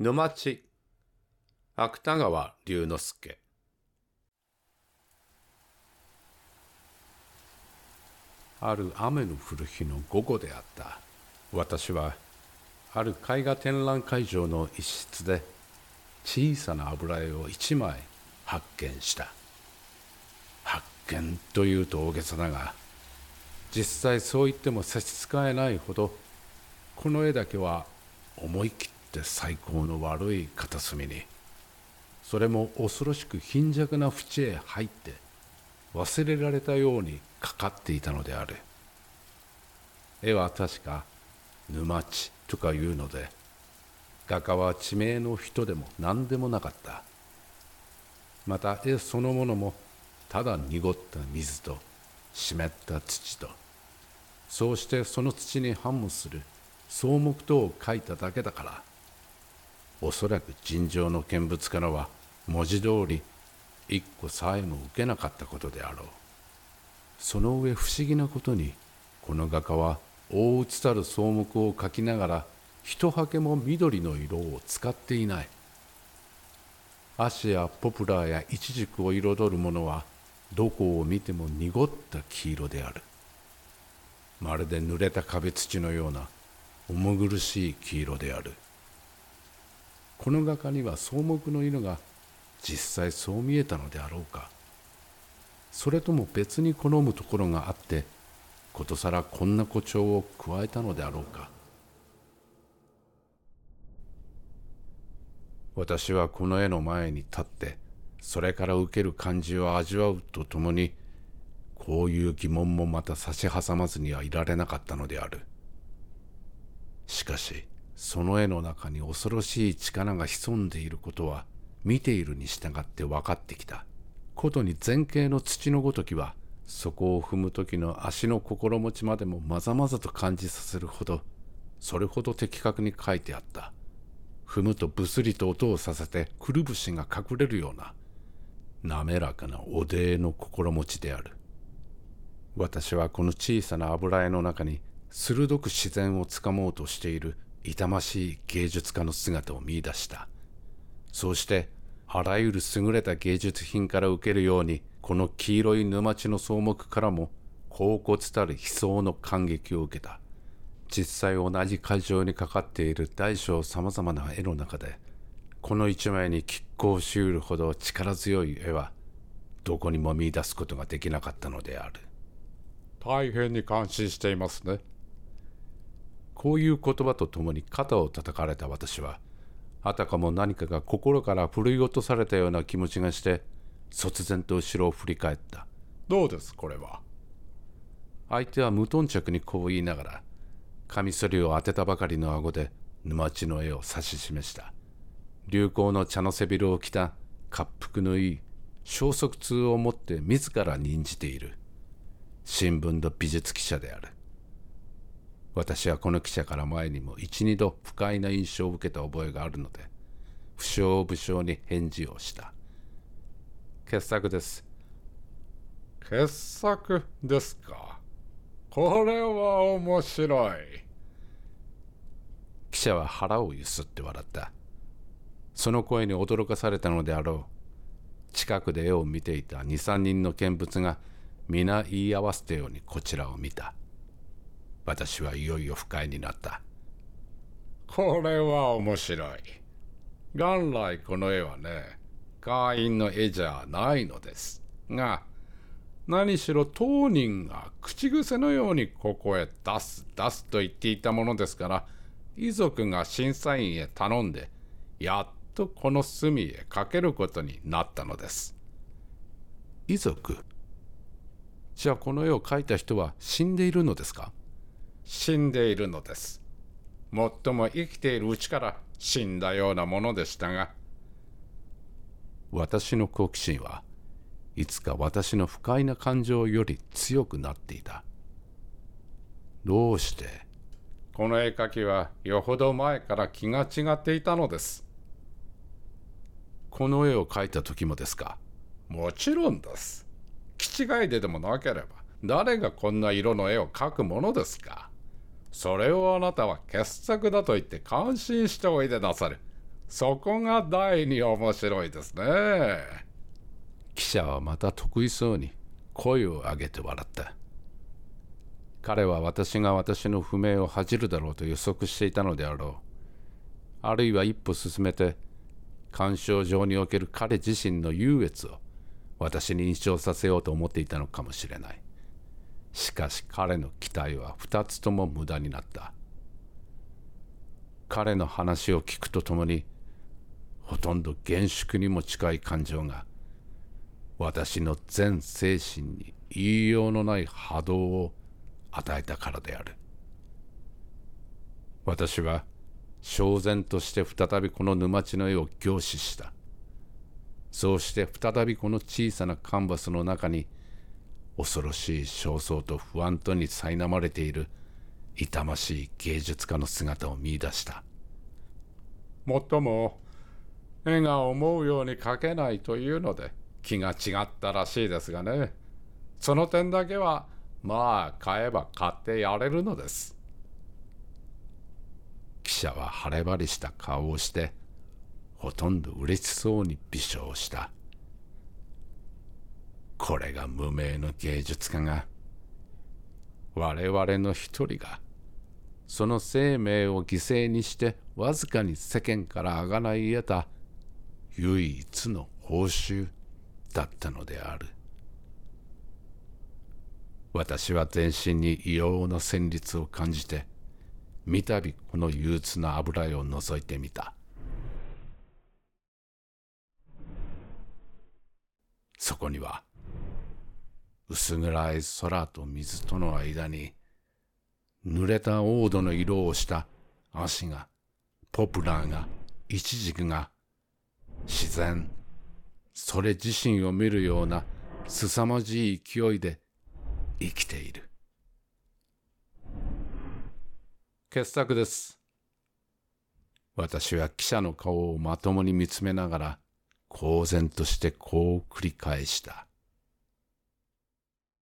沼地芥川龍之介。ある雨の降る日の午後であった。私はある絵画展覧会場の一室で小さな油絵を一枚発見した。発見というと大げさだが実際そう言っても差し支えないほどこの絵だけは思い切ってて最高の悪い片隅に。それも恐ろしく貧弱な淵へ入って忘れられたようにかかっていたのである。絵は確か沼地とかいうので画家は地名の人でも何でもなかった。また絵そのものもただ濁った水と湿った土とそうしてその土に反応する草木等を描いただけだから。おそらく尋常の見物からは文字通り一個さえも受けなかったことであろう。その上不思議なことにこの画家は大写たる草木を描きながら一はけも緑の色を使っていない。足やポプラーやイチジクを彩るものはどこを見ても濁った黄色である。まるで濡れた壁土のような重苦しい黄色である。この画家には草木の色が実際そう見えたのであろうか。それとも別に好むところがあってことさらこんな誇張を加えたのであろうか。私はこの絵の前に立ってそれから受ける感じを味わうとともにこういう疑問もまた差し挟まずにはいられなかったのである。しかしその絵の中に恐ろしい力が潜んでいることは見ているに従って分かってきた。ことに前景の土のごときはそこを踏む時の足の心持ちまでもまざまざと感じさせるほどそれほど的確に書いてあった。踏むとぶすりと音をさせてくるぶしが隠れるような滑らかなおでの心持ちである。私はこの小さな油絵の中に鋭く自然をつかもうとしている痛ましい芸術家の姿を見出したそうしてあらゆる優れた芸術品から受けるようにこの黄色い沼地の草木からも甲骨たる悲壮の感激を受けた実際同じ会場にかかっている大小様々な絵の中で、この一枚に拮抗しうるほど力強い絵は、どこにも見出すことができなかったのである。大変に感心していますね。こういう言葉とともに肩を叩かれた私は、あたかも何かが心から振り落とされたような気持ちがして、突然と後ろを振り返った。どうですこれは？相手は無頓着にこう言いながら、カミソリを当てたばかりの顎で沼地の絵を指し示した。流行の茶の背広を着た滑腹のいい消息痛を持って自ら任じている。新聞の美術記者である。私はこの記者から前にも一二度不快な印象を受けた覚えがあるので、不詳不詳に返事をした。傑作です。傑作ですか。これは面白い。記者は腹をゆすって笑った。その声に驚かされたのであろう。近くで絵を見ていた二三人の見物が皆言い合わせたようにこちらを見た。私はいよいよ不快になった。これは面白い。元来この絵はね、会員の絵じゃないのです。が、何しろ当人が口癖のようにここへ出す出すと言っていたものですから、遺族が審査員へ頼んで、やっとこの隅へかけることになったのです。遺族？じゃあこの絵を描いた人は死んでいるのですか？死んでいるのです。もっとも生きているうちから死んだようなものでしたが。私の好奇心はいつか私の不快な感情より強くなっていた。どうしてこの絵描きはよほど前から気が違っていたのです。この絵を描いた時もですかもちろんです。気違いででもなければ、誰がこんな色の絵を描くものですかそれをあなたは傑作だと言って感心しておいでなさる。そこが第に面白いですね。記者はまた得意そうに声を上げて笑った彼は私が私の不明を恥じるだろうと予測していたのであろうあるいは一歩進めて鑑賞場における彼自身の優越を私に印象させようと思っていたのかもしれないしかし彼の期待は二つとも無駄になった。彼の話を聞くとともにほとんど厳粛にも近い感情が私の全精神に言いようのない波動を与えたからである。私は焦然として再びこの沼地の絵を凝視した。そうして再びこの小さなカンバスの中に恐ろしい焦燥と不安とに苛まれている痛ましい芸術家の姿を見いだした。もっとも絵が思うように描けないというので気が違ったらしいですがね。その点だけはまあ買えば買ってやれるのです。記者は晴れ晴れした顔をしてほとんど嬉しそうに微笑したこれが無名の芸術家が我々の一人がその生命を犠牲にしてわずかに世間からあがない得た唯一の報酬だったのである。私は全身に異様な旋律を感じて三度この憂鬱な油絵を覗いてみた。そこには薄暗い空と水との間に濡れた黄土の色をした足がポプラーがイチジクが自然それ自身を見るような凄まじい勢いで生きている。傑作です。私は記者の顔をまともに見つめながら公然としてこう繰り返した。